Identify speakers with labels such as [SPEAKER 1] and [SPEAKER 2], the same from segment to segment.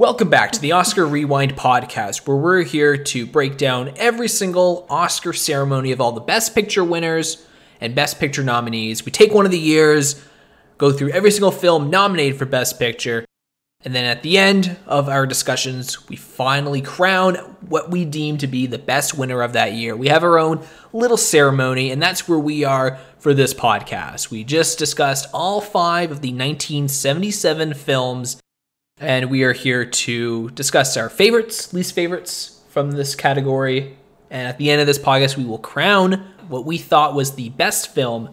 [SPEAKER 1] Welcome back to the Oscar Rewind podcast, where we're here to break down every single Oscar ceremony of all the Best Picture winners and Best Picture nominees. We take one of the years, go through every single film nominated for Best Picture, and then at the end of our discussions, we finally crown what we deem to be the best winner of that year. We have our own little ceremony, and that's where we are for this podcast. We just discussed all five of the 1977 films and we are here to discuss our favorites, least favorites from this category. And at the end of this podcast, we will crown what we thought was the best film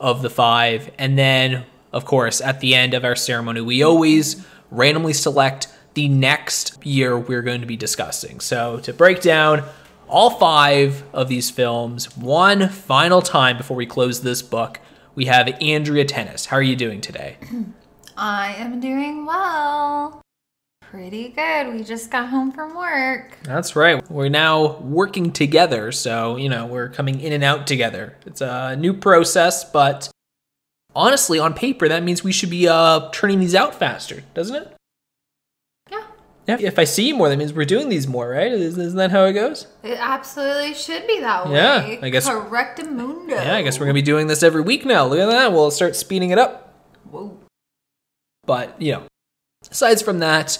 [SPEAKER 1] of the five. And then, of course, at the end of our ceremony, we always randomly select the next year we're going to be discussing. So, to break down all five of these films one final time before we close this book, we have Andrea Tennis. How are you doing today?
[SPEAKER 2] I am doing well. Pretty good. We just got home from work.
[SPEAKER 1] That's right. We're now working together, so, you know, we're coming in and out together. It's a new process, but honestly, on paper, that means we should be uh, turning these out faster, doesn't it?
[SPEAKER 2] Yeah.
[SPEAKER 1] Yeah. If I see you more, that means we're doing these more, right? Isn't that how it goes?
[SPEAKER 2] It absolutely should be that way.
[SPEAKER 1] Yeah, I guess-
[SPEAKER 2] Correctamundo.
[SPEAKER 1] Yeah, I guess we're going to be doing this every week now. Look at that. We'll start speeding it up.
[SPEAKER 2] Whoa.
[SPEAKER 1] But, you know, aside from that,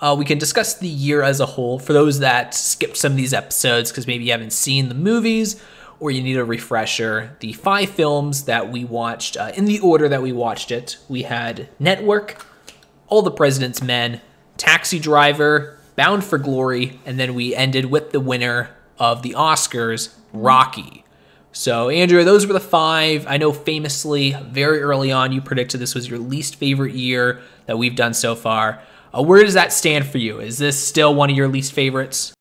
[SPEAKER 1] uh, we can discuss the year as a whole for those that skipped some of these episodes because maybe you haven't seen the movies or you need a refresher. The five films that we watched uh, in the order that we watched it we had Network, All the President's Men, Taxi Driver, Bound for Glory, and then we ended with the winner of the Oscars, Rocky. So, Andrew, those were the five. I know famously, very early on, you predicted this was your least favorite year that we've done so far. Uh, where does that stand for you? Is this still one of your least favorites?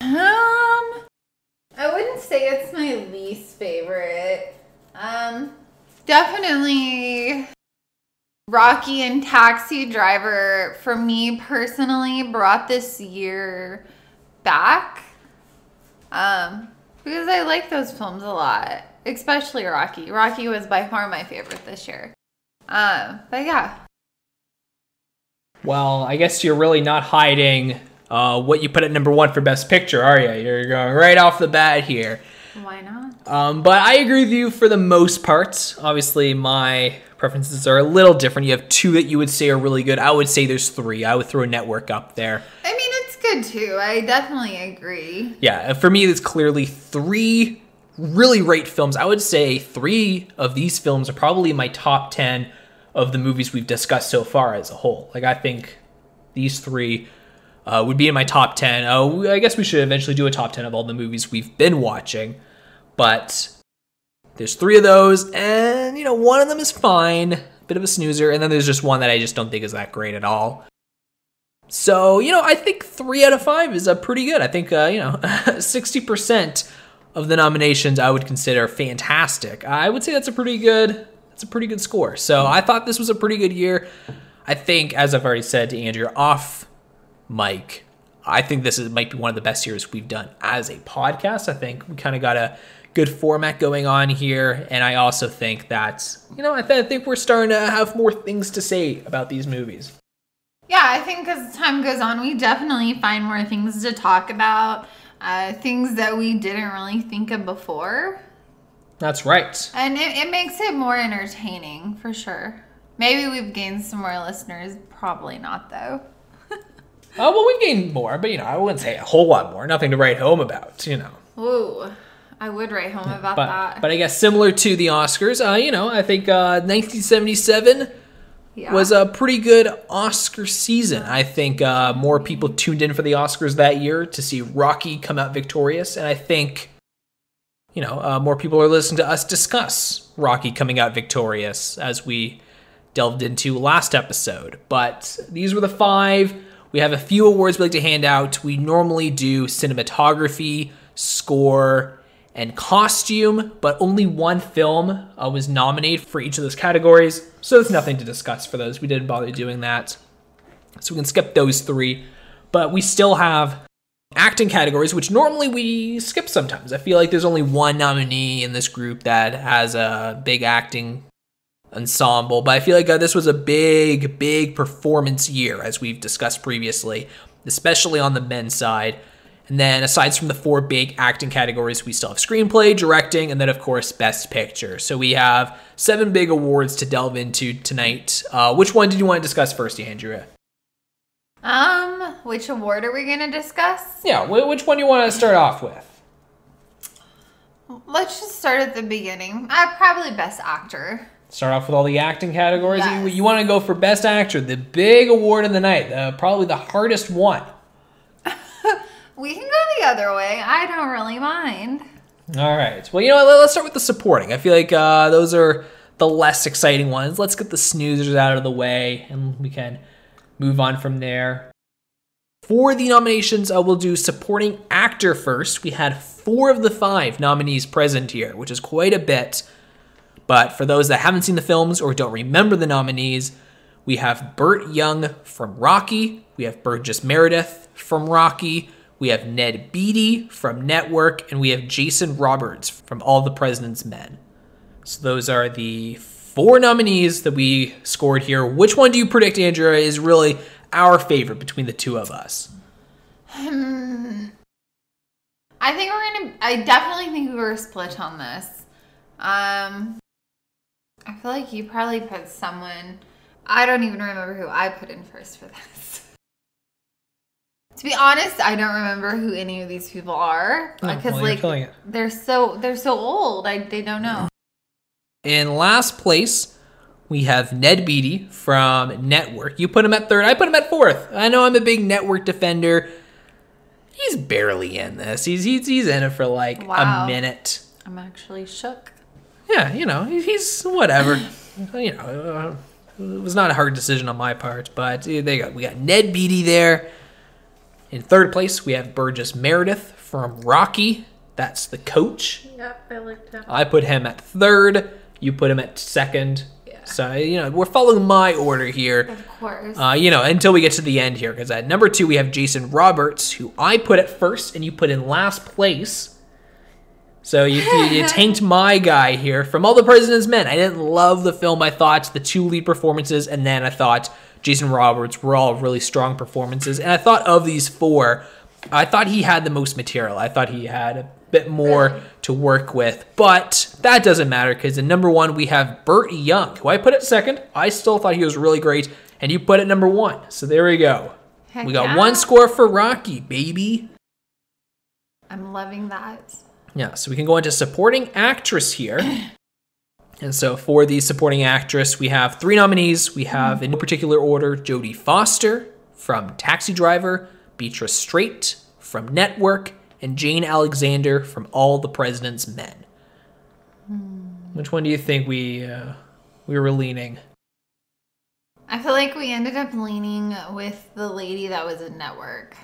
[SPEAKER 2] Um, I wouldn't say it's my least favorite. Um, definitely Rocky and Taxi Driver for me personally brought this year back. Um, because I like those films a lot, especially Rocky. Rocky was by far my favorite this year. Um, but yeah,
[SPEAKER 1] Well, I guess you're really not hiding uh, what you put at number one for Best Picture, are you? You're going right off the bat here.
[SPEAKER 2] why not?
[SPEAKER 1] Um, but I agree with you for the most part. Obviously, my preferences are a little different. You have two that you would say are really good. I would say there's three. I would throw a Network up there.
[SPEAKER 2] I mean, good too. I definitely agree.
[SPEAKER 1] Yeah, for me, it's clearly three really great films. I would say three of these films are probably my top 10 of the movies we've discussed so far as a whole. Like, I think these three uh, would be in my top 10. Oh, I guess we should eventually do a top 10 of all the movies we've been watching. But there's three of those, and, you know, one of them is fine, bit of a snoozer, and then there's just one that I just don't think is that great at all. So, you know, I think three out of five is uh, pretty good. I think, uh, you know, 60% of the nominations I would consider fantastic. I would say that's a pretty good, that's a pretty good score. So I thought this was a pretty good year. I think, as I've already said to Andrew off mic, I think this is, might be one of the best years we've done as a podcast. I think we kind of got a good format going on here. And I also think that, you know, I, th- I think we're starting to have more things to say about these movies.
[SPEAKER 2] Yeah, I think as time goes on, we definitely find more things to talk about, uh, things that we didn't really think of before.
[SPEAKER 1] That's right.
[SPEAKER 2] And it, it makes it more entertaining for sure. Maybe we've gained some more listeners. Probably not, though.
[SPEAKER 1] Oh, well, we've gained more, but, you know, I wouldn't say a whole lot more. Nothing to write home about, you know.
[SPEAKER 2] Ooh, I would write home about
[SPEAKER 1] But,
[SPEAKER 2] that.
[SPEAKER 1] but I guess similar to the Oscars, uh, you know, I think uh, 1977
[SPEAKER 2] yeah.
[SPEAKER 1] was a pretty good Oscar season. I think uh, more people tuned in for the Oscars that year to see Rocky come out victorious, and I think, you know, uh, more people are listening to us discuss Rocky coming out victorious as we delved into last episode. But these were the five. We have a few awards we like to hand out. We normally do cinematography, score, and costume, but only one film uh, was nominated for each of those categories, so there's nothing to discuss for those. We didn't bother doing that. So we can skip those three, but we still have acting categories, which normally we skip sometimes. I feel like there's only one nominee in this group that has a big acting ensemble. But I feel like uh, this was a big, big performance year, as we've discussed previously, especially on the men's side. And then, aside from the four big acting categories, we still have screenplay, directing, and then, of course, best picture. So we have seven big awards to delve into tonight. Uh, which one did you want to discuss first, Andrea?
[SPEAKER 2] Um, which award are we going to discuss?
[SPEAKER 1] Yeah, which one do you want to start off with?
[SPEAKER 2] Let's just start at the beginning. Uh, probably best actor.
[SPEAKER 1] Start off with all the acting categories.
[SPEAKER 2] Yes.
[SPEAKER 1] You, you want to go for best actor, the big award of the night, uh, probably the hardest one.
[SPEAKER 2] We can go the other way. I don't really mind.
[SPEAKER 1] All right. Well, you know what? Let's start with the supporting. I feel like uh, those are the less exciting ones. Let's get the snoozers out of the way, and we can move on from there. For the nominations, uh, we'll do supporting actor first. We had four of the five nominees present here, which is quite a bit. But for those that haven't seen the films or don't remember the nominees, we have Burt Young from Rocky, we have Burgess Meredith from Rocky, we have Ned Beatty from Network, and we have Jason Robards from All the President's Men. So those are the four nominees that we scored here. Which one do you predict, Andrea, is really our favorite between the two of us?
[SPEAKER 2] I think we're gonna. I definitely think we were split on this. Um, I feel like you probably put someone. I don't even remember who I put in first for this. to be honest, I don't remember who any of these people are
[SPEAKER 1] Oh,
[SPEAKER 2] because
[SPEAKER 1] well, you're
[SPEAKER 2] like
[SPEAKER 1] it.
[SPEAKER 2] they're so they're so old. I they don't know.
[SPEAKER 1] In last place, we have Ned Beatty from Network. You put him at third. I put him at fourth. I know I'm a big Network defender. He's barely in this. He's he's, he's in it for like
[SPEAKER 2] Wow.
[SPEAKER 1] a minute.
[SPEAKER 2] I'm actually shook.
[SPEAKER 1] Yeah, you know, he's whatever. you know, uh, it was not a hard decision on my part, but uh, they got we got Ned Beatty there. In third place, we have Burgess Meredith from Rocky. That's the coach.
[SPEAKER 2] Yep, I looked up.
[SPEAKER 1] I put him at third. You put him at second.
[SPEAKER 2] Yeah.
[SPEAKER 1] So you know we're following my order here.
[SPEAKER 2] Of course.
[SPEAKER 1] Uh, you know until we get to the end here, because at number two we have Jason Robards, who I put at first, and you put in last place. So you, you, you tanked my guy here from All the President's Men. I didn't love the film. I thought the two lead performances, and then I thought Jason Robards were all really strong performances. And I thought of these four, I thought he had the most material. I thought he had a bit more to work with. But that doesn't matter because in number one we have Burt Young, who I put at second. I still thought he was really great, and you put at number one. So there we go.
[SPEAKER 2] Heck
[SPEAKER 1] we got
[SPEAKER 2] yeah.
[SPEAKER 1] one score for Rocky, baby.
[SPEAKER 2] I'm loving that.
[SPEAKER 1] Yeah, so we can go into supporting actress here. And so for the supporting actress, we have three nominees. We have, in no particular order, Jodie Foster from Taxi Driver, Beatrice Straight from Network, and Jane Alexander from All the President's Men. Which one do you think we uh, we were leaning?
[SPEAKER 2] I feel like we ended up leaning with the lady that was in network.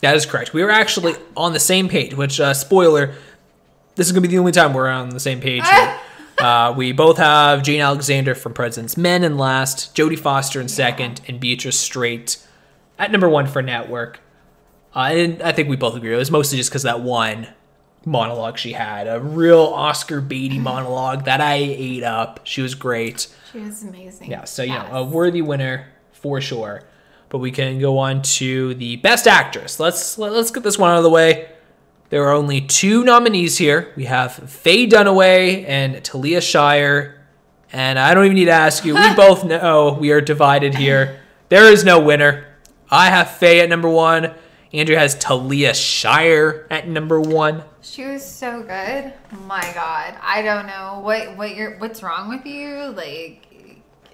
[SPEAKER 1] That is correct. We were actually on the same page. Which uh, spoiler, this is gonna be the only time we're on the same page. Uh, we both have Jane Alexander from President's Men in last, Jodie Foster in second, and Beatrice Straight at number one for Network. Uh, and I think we both agree. It was mostly just because that one monologue she had, a real Oscar Beatty monologue that I ate up. She was great.
[SPEAKER 2] She was amazing.
[SPEAKER 1] Yeah, so you know, a worthy winner for sure. But we can go on to the best actress. Let's let, let's get this one out of the way. There are only two nominees here. We have Faye Dunaway and Talia Shire. And I don't even need to ask you. We both know we are divided here. There is no winner. I have Faye at number one. Andrew has Talia Shire at number one.
[SPEAKER 2] She was so good. My God, I don't know what what you're what's wrong with you. Like,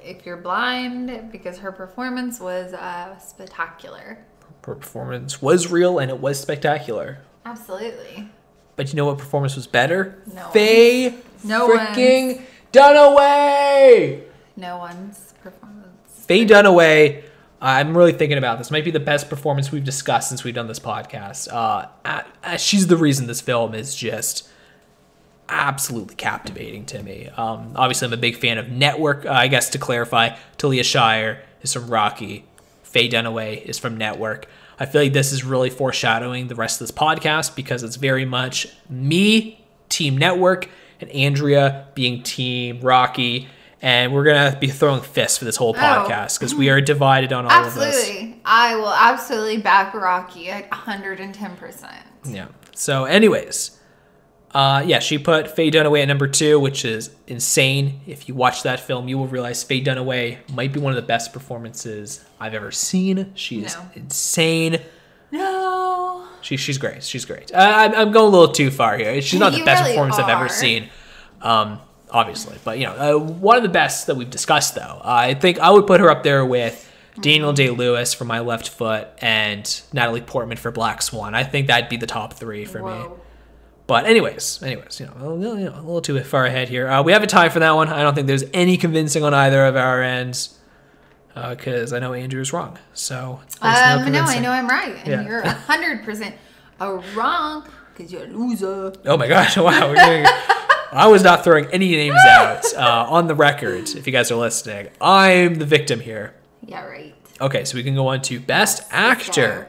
[SPEAKER 2] if you're blind, because her performance was uh, spectacular.
[SPEAKER 1] Her performance was real and it was spectacular.
[SPEAKER 2] Absolutely.
[SPEAKER 1] But you know what performance was better?
[SPEAKER 2] No
[SPEAKER 1] Faye
[SPEAKER 2] No
[SPEAKER 1] freaking Dunaway!
[SPEAKER 2] No one's performance.
[SPEAKER 1] Faye Dunaway, I'm really thinking about this. Might be the best performance we've discussed since we've done this podcast. Uh, uh, uh, she's the reason this film is just absolutely captivating to me. Um, obviously, I'm a big fan of Network. Uh, I guess to clarify, Talia Shire is from Rocky. Faye Dunaway is from Network. I feel like this is really foreshadowing the rest of this podcast because it's very much me, Team Network, and Andrea being Team Rocky. and we're gonna be throwing fists for this whole
[SPEAKER 2] Oh.
[SPEAKER 1] podcast because we are divided on all of this.
[SPEAKER 2] Absolutely. I will absolutely back Rocky at 110%.
[SPEAKER 1] Yeah. So, anyways, uh, yeah, she put Faye Dunaway at number two, which is insane. If you watch that film, you will realize Faye Dunaway might be one of the best performances I've ever seen. She's
[SPEAKER 2] No.
[SPEAKER 1] insane.
[SPEAKER 2] No.
[SPEAKER 1] She, she's great. She's great. I, I'm- I'm going a little too far here. She's not the best
[SPEAKER 2] really
[SPEAKER 1] performance I've ever seen, um, obviously. But, you know, uh, one of the best that we've discussed, though. I think I would put her up there with Daniel Day Lewis for My Left Foot and Natalie Portman for Black Swan. I think that'd be the top three for me. But anyways, anyways, you know, a little, you know, a little too far ahead here. Uh, we have a tie for that one. I don't think there's any convincing on either of our ends because I know Andrew is wrong. So
[SPEAKER 2] Um, no, I know I'm right. And
[SPEAKER 1] Yeah.
[SPEAKER 2] you're 100% a wrong because you're a loser.
[SPEAKER 1] Oh my gosh! Wow, doing, I was not throwing any names out uh, on the record. If you guys are listening, I'm the victim here.
[SPEAKER 2] Yeah, right.
[SPEAKER 1] Okay, so we can go on to best actor.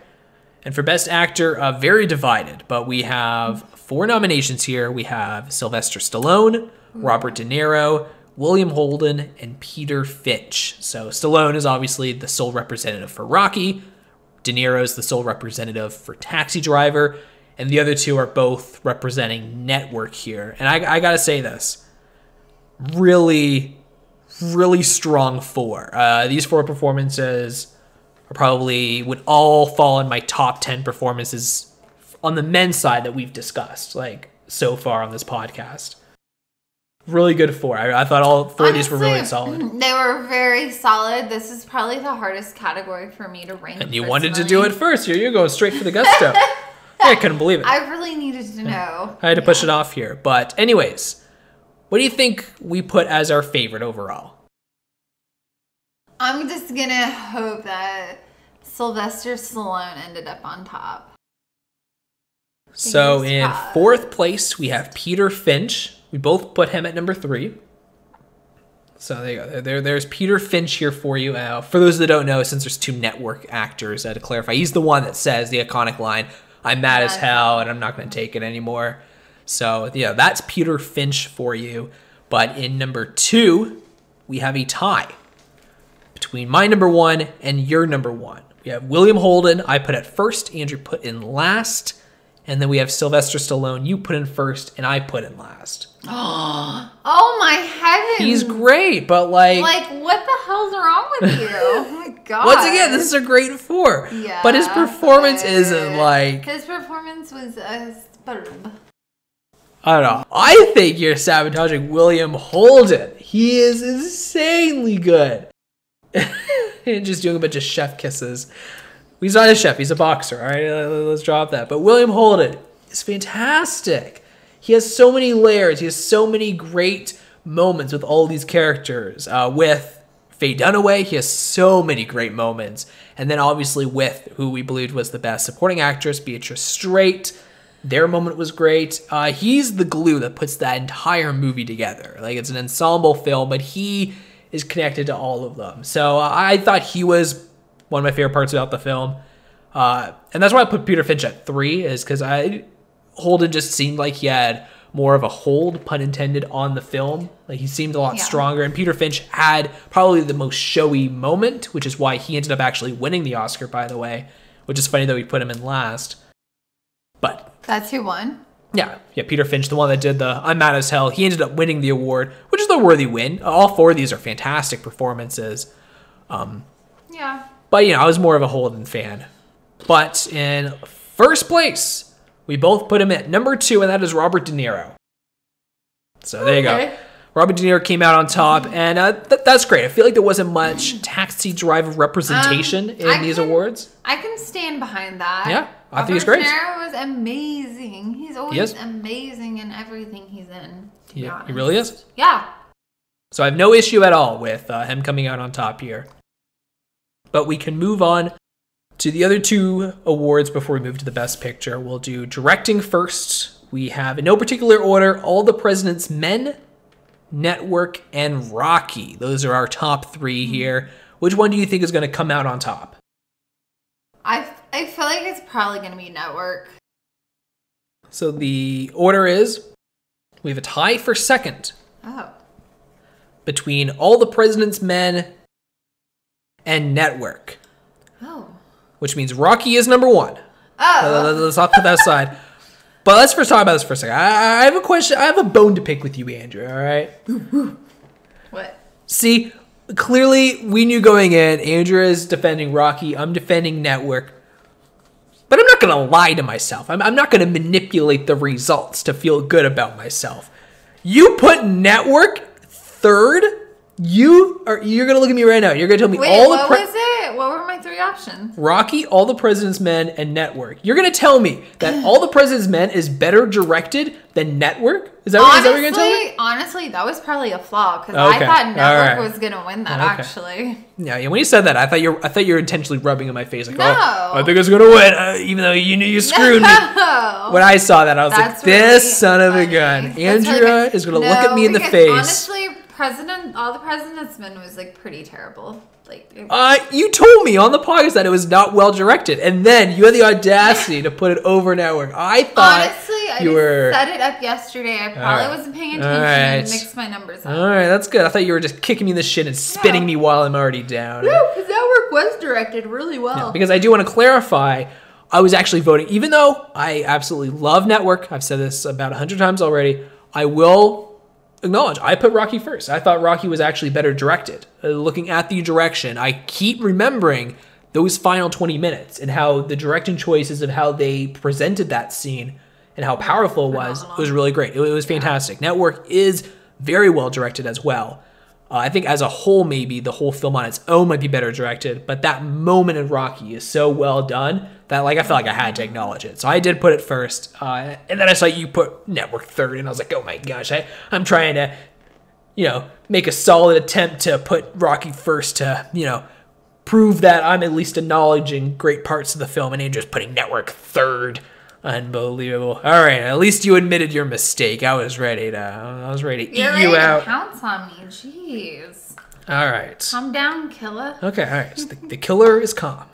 [SPEAKER 1] And for Best Actor, uh, very divided, but we have four nominations here. We have Sylvester Stallone, Robert De Niro, William Holden, and Peter Finch. So Stallone is obviously the sole representative for Rocky. De Niro is the sole representative for Taxi Driver, and the other two are both representing Network here. And I, I gotta say this, really, really strong four. Uh, these four performances are probably would all fall in my top 10 performances on the men's side that we've discussed like so far on this podcast. Really good four. I, I thought all four of these were really solid.
[SPEAKER 2] They were very solid. This is probably the hardest category for me to rank.
[SPEAKER 1] and you wanted to do it first. Here you go straight for the gusto i couldn't believe it. I,
[SPEAKER 2] I really needed to know.
[SPEAKER 1] I had to push it off here. But anyways what do you think we put as our favorite overall?
[SPEAKER 2] I'm just gonna hope that Sylvester Stallone ended up on top.
[SPEAKER 1] So in fourth place, we have Peter Finch. We both put him at number three. So there you go. There, there- there's Peter Finch here for you. Uh, for those that don't know, since there's two network actors, uh, to clarify, he's the one that says the iconic line, "I'm mad as
[SPEAKER 2] Mad as
[SPEAKER 1] hell, and I'm not going to take it anymore." So yeah, that's Peter Finch for you. But in number two, we have a tie between my number one and your number one. We have William Holden, I put at first, Andrew put in last. And then we have Sylvester Stallone, you put in first, and I put in last.
[SPEAKER 2] Oh my heavens!
[SPEAKER 1] He's great, but like,
[SPEAKER 2] Like, what the hell's wrong with you? oh my god!
[SPEAKER 1] once again, this is a great four.
[SPEAKER 2] Yeah,
[SPEAKER 1] but his performance
[SPEAKER 2] but
[SPEAKER 1] isn't uh, like,
[SPEAKER 2] His performance was uh, a spurb.
[SPEAKER 1] I don't know. I think you're sabotaging William Holden. He is insanely good. and just doing a bunch of chef kisses. He's not a chef, he's a boxer, all right? Uh, Let's drop that. But William Holden is fantastic. He has so many layers, he has so many great moments with all these characters. Uh, with Faye Dunaway, he has so many great moments. And then obviously with who we believed was the best supporting actress, Beatrice Straight. Their moment was great. Uh, he's the glue that puts that entire movie together. Like it's an ensemble film, but he is connected to all of them. So uh, I thought he was one of my favorite parts about the film, uh, and that's why I put Peter Finch at three. Is because I Holden just seemed like he had more of a hold, pun intended, on the film. Like he seemed a lot
[SPEAKER 2] Yeah.
[SPEAKER 1] stronger, and Peter Finch had probably the most showy moment, which is why he ended up actually winning the Oscar. By the way, which is funny that we put him in last. But
[SPEAKER 2] That's who won.
[SPEAKER 1] yeah, yeah, Peter Finch, the one that did the I'm Mad as Hell, he ended up winning the award, which is a worthy win. All four of these are fantastic performances.
[SPEAKER 2] Yeah.
[SPEAKER 1] But, you know, I was more of a Holden fan. But in first place, we both put him at number two, and that is Robert De Niro. So there you go. Robert De Niro came out on top, and uh, th- that's great. I feel like there wasn't much taxi driver representation
[SPEAKER 2] Um,
[SPEAKER 1] in these awards.
[SPEAKER 2] I can stand behind that.
[SPEAKER 1] Yeah, I think he's
[SPEAKER 2] Robert
[SPEAKER 1] great.
[SPEAKER 2] De Niro was amazing. He's always
[SPEAKER 1] is.
[SPEAKER 2] amazing in everything he's in.
[SPEAKER 1] Yeah, he really is.
[SPEAKER 2] Yeah.
[SPEAKER 1] So I have no issue at all with uh, him coming out on top here. But we can move on to the other two awards before we move to the best picture. We'll do directing first. We have, in no particular order, All the President's Men, Network, and Rocky. Those are our top three hmm. here. Which one do you think is going to come out on top?
[SPEAKER 2] I I feel like it's probably gonna be network.
[SPEAKER 1] So the order is we have a tie for second
[SPEAKER 2] Oh.
[SPEAKER 1] between All the President's Men and Network,
[SPEAKER 2] Oh.
[SPEAKER 1] which means Rocky is number one. Uh,
[SPEAKER 2] Oh.
[SPEAKER 1] Let's not put that aside. But let's first talk about this for a second. I, I have a question. I have a bone to pick with you, Andrew. All right.
[SPEAKER 2] What?
[SPEAKER 1] See, clearly we knew going in. Andrew is defending Rocky. I'm defending Network. But I'm not going to lie to myself. I'm, I'm not going to manipulate the results to feel good about myself. You put Network third. You are. You're to look at me right now. You're to tell me
[SPEAKER 2] Wait,
[SPEAKER 1] all the.
[SPEAKER 2] what
[SPEAKER 1] pre-
[SPEAKER 2] was it? What were my three options?
[SPEAKER 1] Rocky, All the President's Men, and Network. You're gonna tell me that All the President's Men is better directed than Network? Is that, what- is that what you're gonna tell me?
[SPEAKER 2] Honestly, honestly, that was probably a flaw because
[SPEAKER 1] Okay,
[SPEAKER 2] I thought Network
[SPEAKER 1] right.
[SPEAKER 2] was gonna win that.
[SPEAKER 1] Okay.
[SPEAKER 2] Actually,
[SPEAKER 1] Yeah, yeah. When you said that, I thought you're I thought you were intentionally rubbing in my face like,
[SPEAKER 2] No.
[SPEAKER 1] oh, I think it's gonna win, uh, even though you knew you screwed me.
[SPEAKER 2] No.
[SPEAKER 1] When I saw that, I was
[SPEAKER 2] That's
[SPEAKER 1] like, this
[SPEAKER 2] really
[SPEAKER 1] son of a gun, Andrea is gonna look at me in the face.
[SPEAKER 2] Honestly, President, all the President's Men was like pretty terrible. Like, it,
[SPEAKER 1] Uh, you told me on the podcast that it was not well directed, and then you had the audacity to put it over Network. I thought
[SPEAKER 2] honestly, I
[SPEAKER 1] you
[SPEAKER 2] just
[SPEAKER 1] were.
[SPEAKER 2] set it up yesterday. I probably
[SPEAKER 1] right.
[SPEAKER 2] wasn't paying attention and mixed my numbers up.
[SPEAKER 1] All right, that's good. I thought you were just kicking me in the shin and spitting
[SPEAKER 2] No.
[SPEAKER 1] me while I'm already down.
[SPEAKER 2] No, because Network was directed really well.
[SPEAKER 1] because I do want to clarify, I was actually voting, even though I absolutely love Network. I've said this about a hundred times already. I will acknowledge I put Rocky first. I thought Rocky was actually better directed. Uh, looking at the direction, I keep remembering those final 20 minutes and how the directing choices of how they presented that scene and how powerful it was. It was really great. It, it was fantastic. Network is very well directed as well. Uh, I think as a whole, maybe the whole film on its own might be better directed, but that moment in Rocky is so well done that like I felt like I had to acknowledge it. So I did put it first, uh, and then I saw you put Network third, and I was like, oh my gosh, I, I'm trying to, you know, make a solid attempt to put Rocky first to, you know, prove that I'm at least acknowledging great parts of the film, and Andrew's putting Network third. Unbelievable. All right, at least you admitted your mistake. I was ready to, I was ready to
[SPEAKER 2] You're
[SPEAKER 1] eat
[SPEAKER 2] ready
[SPEAKER 1] you
[SPEAKER 2] to
[SPEAKER 1] out.
[SPEAKER 2] pounce on me. Jeez.
[SPEAKER 1] All right.
[SPEAKER 2] Calm down, killer.
[SPEAKER 1] Okay, all right. So the, the killer is calm.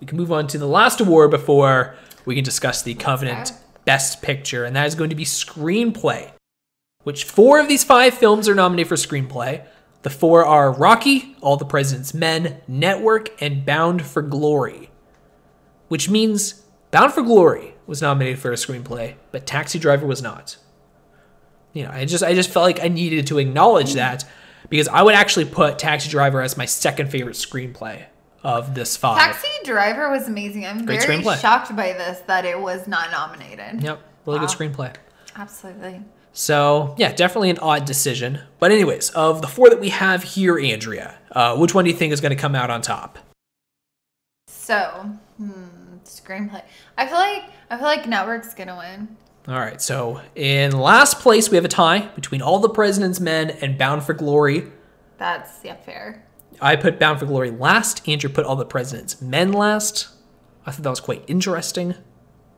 [SPEAKER 1] We can move on to the last award before we can discuss the Covenant. Best Picture, and that is going to be Screenplay, which four of these five films are nominated for Screenplay. The four are Rocky, All the President's Men, Network, and Bound for Glory, which means Bound for Glory was nominated for a screenplay, but Taxi Driver was not. You know, I just I just felt like I needed to acknowledge that because I would actually put Taxi Driver as my second favorite screenplay of this five.
[SPEAKER 2] Taxi Driver was amazing. I'm
[SPEAKER 1] Great
[SPEAKER 2] very
[SPEAKER 1] screenplay.
[SPEAKER 2] shocked by this that it was not nominated.
[SPEAKER 1] Yep, really good screenplay.
[SPEAKER 2] Absolutely.
[SPEAKER 1] So yeah, definitely an odd decision. But anyways, of the four that we have here, Andrea, uh, which one do you think is going to come out on top?
[SPEAKER 2] So, hmm, screenplay. I feel like I feel like Network's gonna win.
[SPEAKER 1] All right, so in last place we have a tie between All the President's Men and Bound for Glory.
[SPEAKER 2] That's yeah, fair.
[SPEAKER 1] I put Bound for Glory last. Andrew put All the President's Men last. I thought that was quite interesting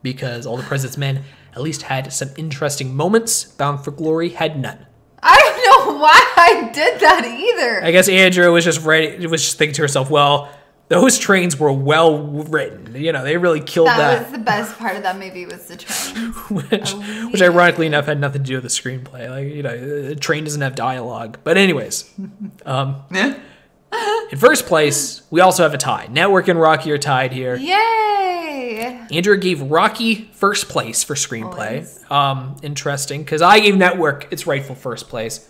[SPEAKER 1] because All the President's Men at least had some interesting moments. Bound for Glory had none.
[SPEAKER 2] I don't know why I did that either.
[SPEAKER 1] I guess Andrew was just ready. Was just thinking to herself, "Well, those trains were well written. You know, they really killed
[SPEAKER 2] that,
[SPEAKER 1] that."
[SPEAKER 2] was the best part of that movie was the train.
[SPEAKER 1] which,
[SPEAKER 2] Oh,
[SPEAKER 1] which ironically enough had nothing to do with the screenplay. Like you know, the train doesn't have dialogue. But anyways, um, in first place, we also have a tie. Network and Rocky are tied here.
[SPEAKER 2] Yay!
[SPEAKER 1] Andrew gave Rocky first place for screenplay. Um, interesting because I gave Network its rightful first place.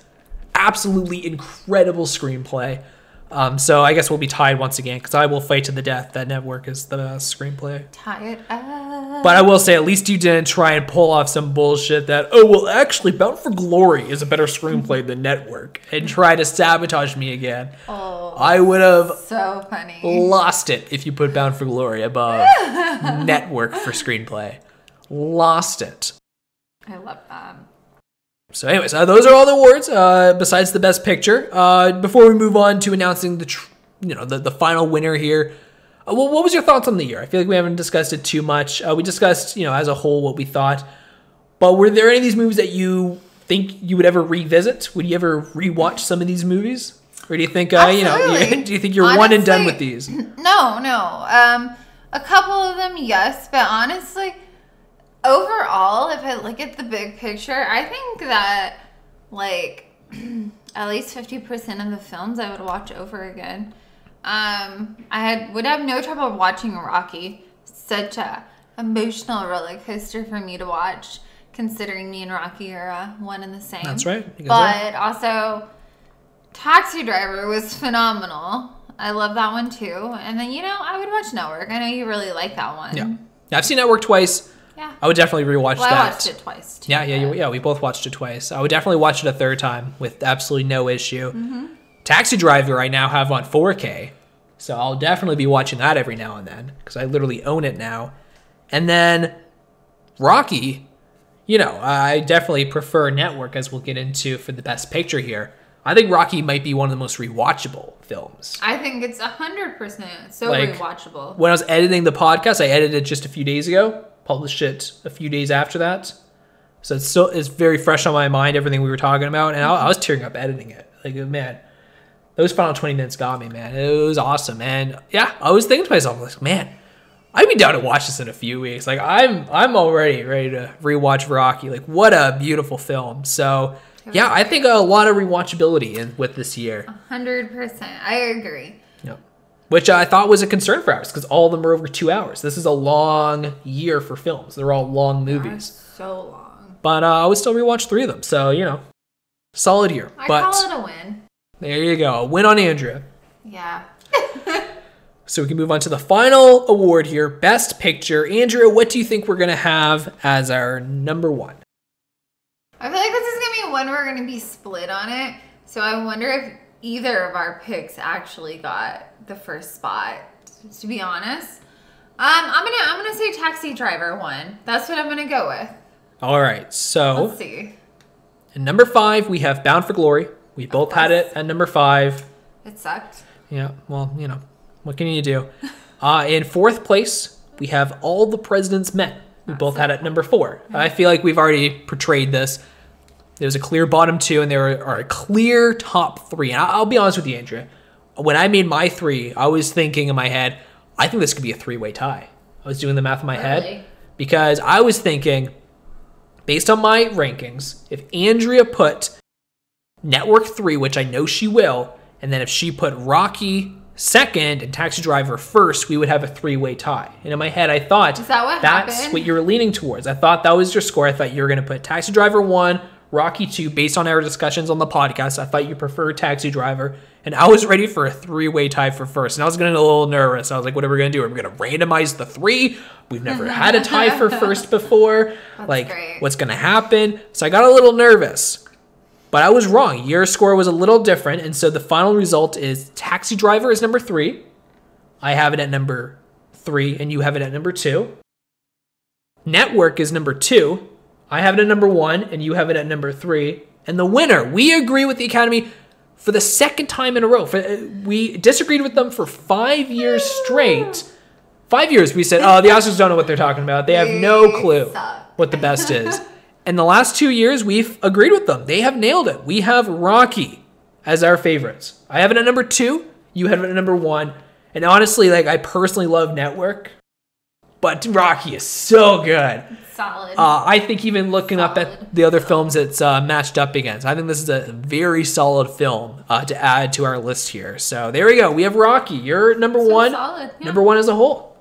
[SPEAKER 1] Absolutely incredible screenplay. Um, so I guess we'll be tied once again because I will fight to the death that Network is the best screenplay.
[SPEAKER 2] Tie it up.
[SPEAKER 1] But I will say, at least you didn't try and pull off some bullshit that, oh, well, actually, Bound for Glory is a better screenplay than Network and try to sabotage me again.
[SPEAKER 2] oh,
[SPEAKER 1] I would have
[SPEAKER 2] so funny.
[SPEAKER 1] lost it if you put Bound for Glory above Network for screenplay. Lost it.
[SPEAKER 2] I love that.
[SPEAKER 1] So, anyways, uh, those are all the awards uh, besides the Best Picture. Uh, before we move on to announcing the, tr- you know, the, the final winner here, uh, well, what was your thoughts on the year? I feel like we haven't discussed it too much. Uh, we discussed, you know, as a whole what we thought, but were there any of these movies that you think you would ever revisit? Would you ever rewatch some of these movies, or do you think, uh, you know, do you think you're one and done with these?
[SPEAKER 2] No, no. Um, a couple of them, yes, but honestly, overall, if I look at the big picture, I think that like at least 50% of the films I would watch over again. Um, I had would have no trouble watching Rocky. Such a emotional roller coaster for me to watch, considering me and Rocky are uh, one and the same.
[SPEAKER 1] That's right.
[SPEAKER 2] But also, Taxi Driver was phenomenal. I love that one too. And then you know I would watch Network. I know you really like that one.
[SPEAKER 1] Yeah. I've seen Network twice.
[SPEAKER 2] Yeah.
[SPEAKER 1] I would definitely rewatch
[SPEAKER 2] Well, I watched it twice too.
[SPEAKER 1] Yeah, yeah,
[SPEAKER 2] but-
[SPEAKER 1] yeah. We both watched it twice. I would definitely watch it a third time with absolutely no issue.
[SPEAKER 2] Mm-hmm.
[SPEAKER 1] Taxi Driver, I now have on 4K, so I'll definitely be watching that every now and then because I literally own it now. And then Rocky, you know, I definitely prefer Network as we'll get into for the best picture here. I think Rocky might be one of the most rewatchable films.
[SPEAKER 2] I think it's hundred percent so
[SPEAKER 1] Like,
[SPEAKER 2] rewatchable.
[SPEAKER 1] When I was editing the podcast, I edited it just a few days ago, published it a few days after that. So it's still it's very fresh on my mind, everything we were talking about, and I, I was tearing up editing it. Like man, those final twenty minutes got me, man. It was awesome, and yeah, I was thinking to myself, like, man, I'd be down to watch this in a few weeks. Like I'm I'm already ready to rewatch Rocky. Like what a beautiful film. So yeah, I think a lot of rewatchability in with this year.
[SPEAKER 2] Hundred percent. I agree.
[SPEAKER 1] Which I thought was a concern for ours because all of them are over two hours. This is a long year for films. They're all long movies.
[SPEAKER 2] So long.
[SPEAKER 1] But uh, I would still rewatch three of them. So, you know, solid year.
[SPEAKER 2] I
[SPEAKER 1] but
[SPEAKER 2] call it a win.
[SPEAKER 1] there you go. A win on Andrea.
[SPEAKER 2] Yeah.
[SPEAKER 1] So we can move on to the final award here Best Picture. Andrea, what do you think we're going to have as our number one?
[SPEAKER 2] I feel like this is gonna be one we're gonna be split on it. So I wonder if either of our picks actually got the first spot. To be honest, um, I'm gonna I'm gonna say Taxi Driver one. That's what I'm gonna go with.
[SPEAKER 1] All right. So
[SPEAKER 2] Let's see.
[SPEAKER 1] number five, we have Bound for Glory. We both had it at number five.
[SPEAKER 2] It sucked.
[SPEAKER 1] Yeah, well, you know, what can you do? Uh, in fourth place, we have All the President's Men. We both had it at number four. I feel like we've already portrayed this. There's a clear bottom two, and there are a clear top three. And I'll be honest with you, Andrea. When I made my three, I was thinking in my head, I think this could be a three way tie. I was doing the math in my head because I was thinking, based on my rankings, if Andrea put Network 3, which I know she will, and then if she put Rocky second and Taxi Driver first, we would have a three way tie. And in my head, I thought
[SPEAKER 2] Is that what
[SPEAKER 1] that's
[SPEAKER 2] happened?
[SPEAKER 1] what you were leaning towards. I thought that was your score. I thought you were going to put Taxi Driver 1, Rocky 2, based on our discussions on the podcast. I thought you preferred Taxi Driver. And I was ready for a three way tie for first. And I was getting a little nervous. I was like, what are we going to do? Are we going to randomize the three? We've never had a tie for first before. like,
[SPEAKER 2] great.
[SPEAKER 1] what's going to happen? So I got a little nervous. But I was wrong. Your score was a little different. And so the final result is Taxi Driver is number three. I have it at number three, and you have it at number two. Network is number two. I have it at number one, and you have it at number three. And the winner, we agree with the Academy for the second time in a row. For, uh, we disagreed with them for five years straight. Five years, we said, oh, the Oscars don't know what they're talking about. They have no clue what the best is. And the last two years, we've agreed with them. They have nailed it. We have Rocky as our favorites. I have it at number two. You have it at number one. And honestly, like I personally love Network, but Rocky is so good.
[SPEAKER 2] Solid.
[SPEAKER 1] Uh, I think even looking up at the other films it's uh, matched up against, I think this is a very solid film uh, to add to our list here. So there we go. We have Rocky. You're number
[SPEAKER 2] So
[SPEAKER 1] one.
[SPEAKER 2] solid, yeah.
[SPEAKER 1] Number one as a whole.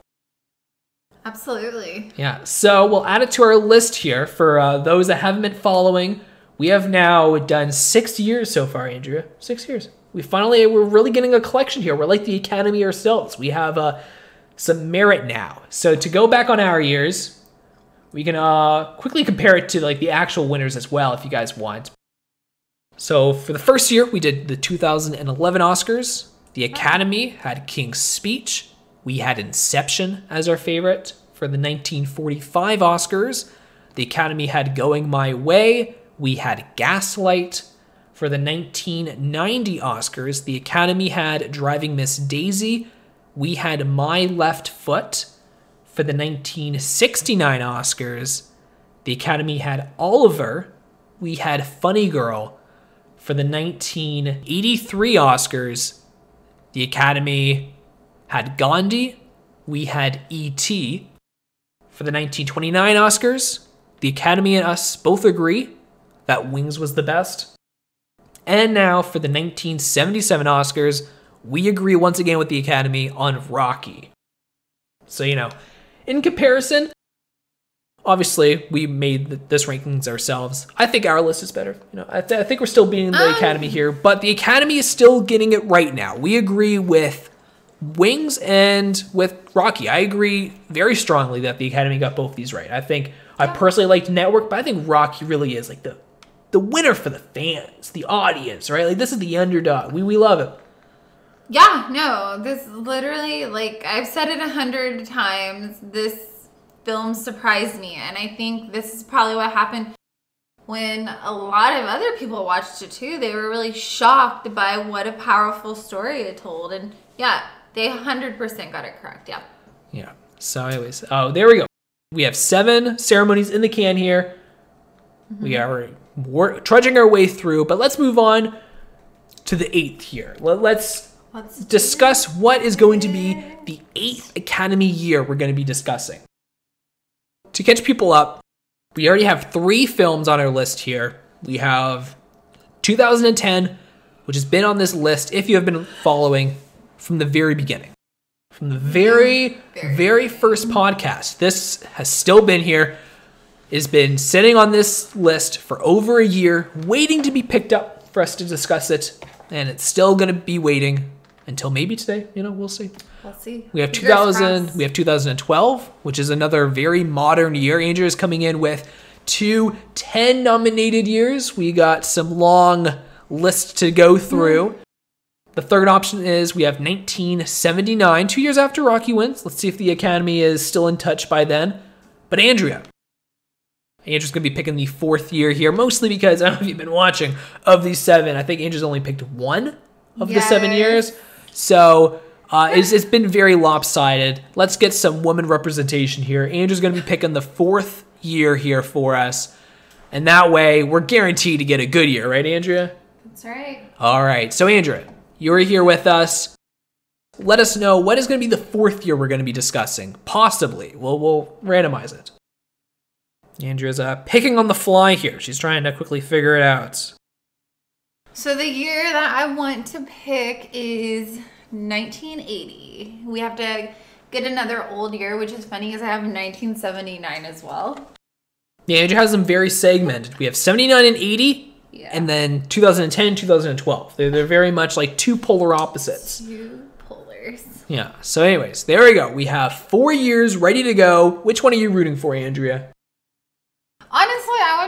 [SPEAKER 2] Absolutely.
[SPEAKER 1] Yeah, so we'll add it to our list here for uh, those that haven't been following. We have now done six years so far, Andrea. Six years. We finally we're really getting a collection here. We're like the Academy ourselves. We have uh, some merit now. So to go back on our years, we can uh, quickly compare it to like the actual winners as well, if you guys want. So for the first year, we did the 2011 Oscars. The Academy had King's Speech. We had Inception as our favorite. For the 1945 Oscars, the Academy had Going My Way. We had Gaslight. For the 1990 Oscars, the Academy had Driving Miss Daisy. We had My Left Foot. For the 1969 Oscars, the Academy had Oliver. We had Funny Girl. For the 1983 Oscars, the Academy had Gandhi. We had E.T. For the 1929 Oscars, the Academy and us both agree that Wings was the best. And now for the 1977 Oscars, we agree once again with the Academy on Rocky. So, you know, in comparison, obviously we made this rankings ourselves. I think our list is better. You know, I, th- I think we're still beating the
[SPEAKER 2] Um.
[SPEAKER 1] Academy here, but the Academy is still getting it right now. We agree with Wings and with Rocky. I agree very strongly that the Academy got both these right. I think I personally liked Network, but I think Rocky really is like the the winner for the fans, the audience, right? Like this is the underdog. We we love it.
[SPEAKER 2] Yeah, no, this literally, like, I've said it a hundred times. This film surprised me, and I think this is probably what happened when a lot of other people watched it too. They were really shocked by what a powerful story it told, and yeah, they 100% got it correct. Yeah.
[SPEAKER 1] Yeah. So, anyways, oh, there we go. We have seven ceremonies in the can here. We mm-hmm. are wor- trudging our way through, but let's move on to the eighth here. Let- Let's
[SPEAKER 2] Let's
[SPEAKER 1] discuss what is going to be the eighth Academy year we're going to be discussing. To catch people up, we already have three films on our list here. We have 2010, which has been on this list if you have been following from the very beginning. From the very,
[SPEAKER 2] Very
[SPEAKER 1] first podcast. This has still been here. It has been sitting on this list for over a year, waiting to be picked up for us to discuss it. And it's still going to be waiting until maybe today. You know, we'll see.
[SPEAKER 2] We'll see.
[SPEAKER 1] We have
[SPEAKER 2] Fingers
[SPEAKER 1] 2000.
[SPEAKER 2] crossed.
[SPEAKER 1] We have 2012, which is another very modern year. Andrew is coming in with two 10 nominated years. We got some long lists to go through. Mm-hmm. The third option is we have 1979, two years after Rocky wins. Let's see if the Academy is still in touch by then. But Andrea, Andrew's going to be picking the fourth year here, mostly because I don't know if you've been watching of these seven. I think Andrew's only picked one of the seven years. So uh, it's, it's been very lopsided. Let's get some woman representation here. Andrew's going to be picking the fourth year here for us. And that way, we're guaranteed to get a good year, right, Andrea?
[SPEAKER 2] That's right.
[SPEAKER 1] All right. So, Andrea, you're here with us. Let us know what is going to be the fourth year we're going to be discussing. Possibly. We'll, we'll randomize it. Andrea's uh, picking on the fly here. She's trying to quickly figure it out.
[SPEAKER 2] So the year that I want to pick is 1980. We have to get another old year, which is funny because I have 1979 as well.
[SPEAKER 1] Yeah, Andrew has them very segmented. We have 79 and 80,
[SPEAKER 2] Yeah.
[SPEAKER 1] and then 2010, 2012. They're, they're very much like two polar opposites.
[SPEAKER 2] two polars.
[SPEAKER 1] Yeah. So, anyways, there we go. We have four years ready to go. Which one are you rooting for, Andrea?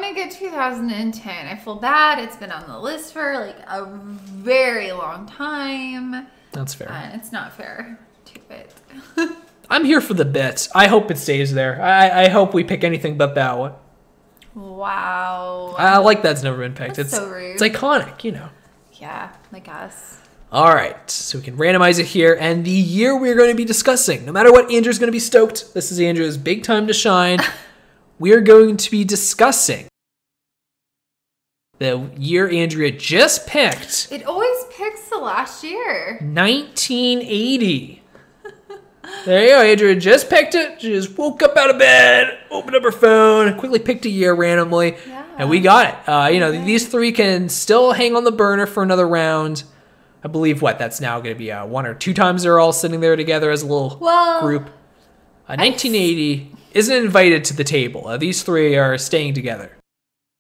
[SPEAKER 2] Honestly, I want to get 2010. I feel bad. It's been on the list for like a very long time,
[SPEAKER 1] That's fair.
[SPEAKER 2] and it's not fair to it.
[SPEAKER 1] I'm here for the bits. I hope it stays there. I, I hope we pick anything but that one.
[SPEAKER 2] wow.
[SPEAKER 1] I like that's never been picked.
[SPEAKER 2] That's
[SPEAKER 1] it's
[SPEAKER 2] so rude.
[SPEAKER 1] it's iconic, you know.
[SPEAKER 2] yeah, like us.
[SPEAKER 1] All right, so we can randomize it here, and the year we're going to be discussing. No matter what, Andrew's going to be stoked. This is Andrew's big time to shine. we are going to be discussing the year Andrea just picked,
[SPEAKER 2] It always picks the last year.
[SPEAKER 1] 1980. There you go, Andrea just picked it. She just woke up out of bed, opened up her phone, quickly picked a year randomly,
[SPEAKER 2] Yeah.
[SPEAKER 1] and we got it. Uh, you know, these three can still hang on the burner for another round. I believe what that's now going to be uh, one or two times they're all sitting there together as a little
[SPEAKER 2] Well,
[SPEAKER 1] group. Uh, 1980 isn't invited to the table. Uh, these three are staying together.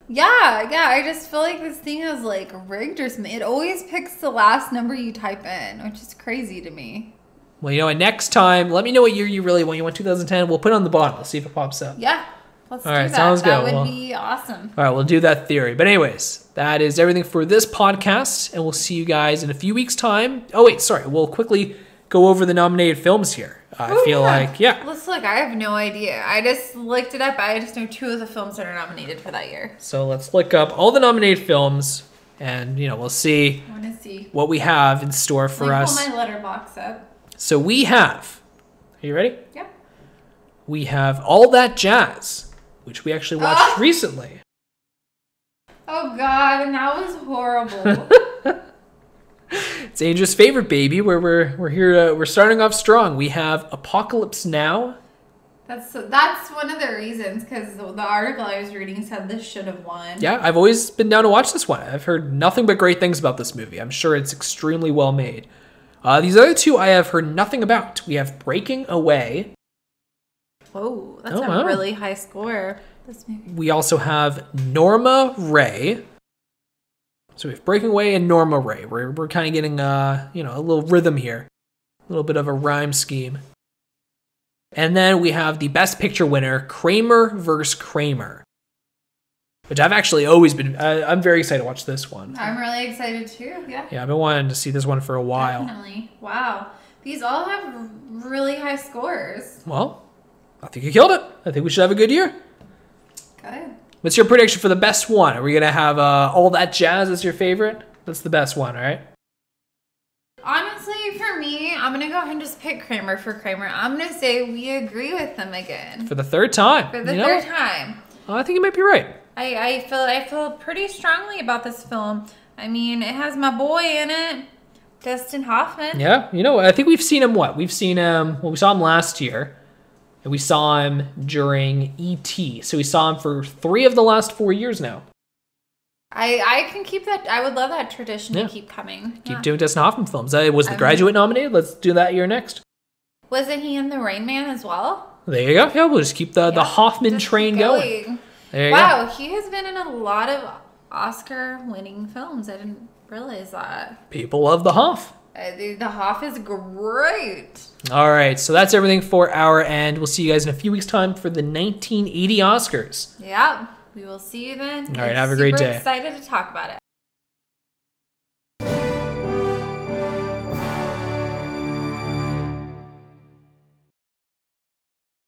[SPEAKER 2] Yeah, yeah. I just feel like this thing is like rigged or something. It always picks the last number you type in, which is crazy to me.
[SPEAKER 1] Well, you know what? Next time, let me know what year you really want. You want 2010? We'll put it on the bottom. We'll see if it pops up.
[SPEAKER 2] Yeah, let's
[SPEAKER 1] All
[SPEAKER 2] do
[SPEAKER 1] right,
[SPEAKER 2] that.
[SPEAKER 1] sounds
[SPEAKER 2] that
[SPEAKER 1] good.
[SPEAKER 2] would
[SPEAKER 1] Well-
[SPEAKER 2] be awesome.
[SPEAKER 1] All right, we'll do that theory. But anyways, that is everything for this podcast, and we'll see you guys in a few weeks' time. Oh wait, sorry. We'll quickly go over the nominated films here. I
[SPEAKER 2] Oh,
[SPEAKER 1] feel like yeah.
[SPEAKER 2] Let's look. I have no idea. I just looked it up. I just know two of the films that are nominated for that year.
[SPEAKER 1] So let's look up all the nominated films, and you know we'll see
[SPEAKER 2] I want to see.
[SPEAKER 1] what we have in store for
[SPEAKER 2] Let me
[SPEAKER 1] us.
[SPEAKER 2] pull my Letterboxd up.
[SPEAKER 1] So we have. Are you ready?
[SPEAKER 2] Yep.
[SPEAKER 1] We have all that jazz, which we actually watched
[SPEAKER 2] Ah!
[SPEAKER 1] recently.
[SPEAKER 2] Oh God, and that was horrible.
[SPEAKER 1] It's Angel's favorite baby. Where we're we're here. We're starting off strong. We have Apocalypse Now,
[SPEAKER 2] That's that's one of the reasons because the, the article I was reading said this should have won.
[SPEAKER 1] Yeah, I've always been down to watch this one. I've heard nothing but great things about this movie. I'm sure it's extremely well made. Uh, these other two I have heard nothing about. We have Breaking Away.
[SPEAKER 2] Whoa, that's
[SPEAKER 1] Oh,
[SPEAKER 2] a
[SPEAKER 1] wow.
[SPEAKER 2] really high score. This movie.
[SPEAKER 1] We also have Norma Rae. So we have Breaking Away and Norma Rae. We're, we're kind of getting uh, you know, a little rhythm here. A little bit of a rhyme scheme. And then we have the Best Picture winner, Kramer versus Kramer. Which I've actually always been, I, I'm very excited to watch this one.
[SPEAKER 2] I'm really excited too. Yeah.
[SPEAKER 1] Yeah, I've been wanting to see this one for a while.
[SPEAKER 2] Definitely. Wow. These all have really high scores.
[SPEAKER 1] Well, I think you killed it. I think we should have a good year.
[SPEAKER 2] Good.
[SPEAKER 1] What's your prediction for the best one? Are we gonna have uh, all that jazz as your favorite? That's the best one, all right?
[SPEAKER 2] Honestly, for me, I'm gonna go ahead and just pick Kramer for Kramer. I'm gonna say we agree with them again
[SPEAKER 1] For the third time.
[SPEAKER 2] for the
[SPEAKER 1] you know?
[SPEAKER 2] third time.
[SPEAKER 1] Oh, I think you might be right.
[SPEAKER 2] I, I feel I feel pretty strongly about this film. I mean, it has my boy in it, Dustin Hoffman.
[SPEAKER 1] Yeah, you know, I think we've seen him. What we've seen him. Well, we saw him last year, and we saw him during ET. So we saw him for three of the last four years now.
[SPEAKER 2] I I can keep that. I would love that tradition
[SPEAKER 1] Yeah.
[SPEAKER 2] to keep coming.
[SPEAKER 1] Keep
[SPEAKER 2] Yeah.
[SPEAKER 1] doing Dustin Hoffman films. Uh, was The
[SPEAKER 2] I'm-
[SPEAKER 1] Graduate nominated? Let's do that year next.
[SPEAKER 2] Wasn't he in the Rain Man as well?
[SPEAKER 1] There you go. Yeah, we'll just keep the, the Hoffman train
[SPEAKER 2] keep
[SPEAKER 1] going. There you go.
[SPEAKER 2] Wow, he has been in a lot of Oscar-winning films. I didn't realize that.
[SPEAKER 1] People love the Hoff.
[SPEAKER 2] Uh, the, the Hoff is great.
[SPEAKER 1] All right, so that's everything for our end. We'll see you guys in a few weeks' time for the 1980 Oscars.
[SPEAKER 2] Yeah, we will see you then.
[SPEAKER 1] All right, have a great day.
[SPEAKER 2] Excited to talk about it.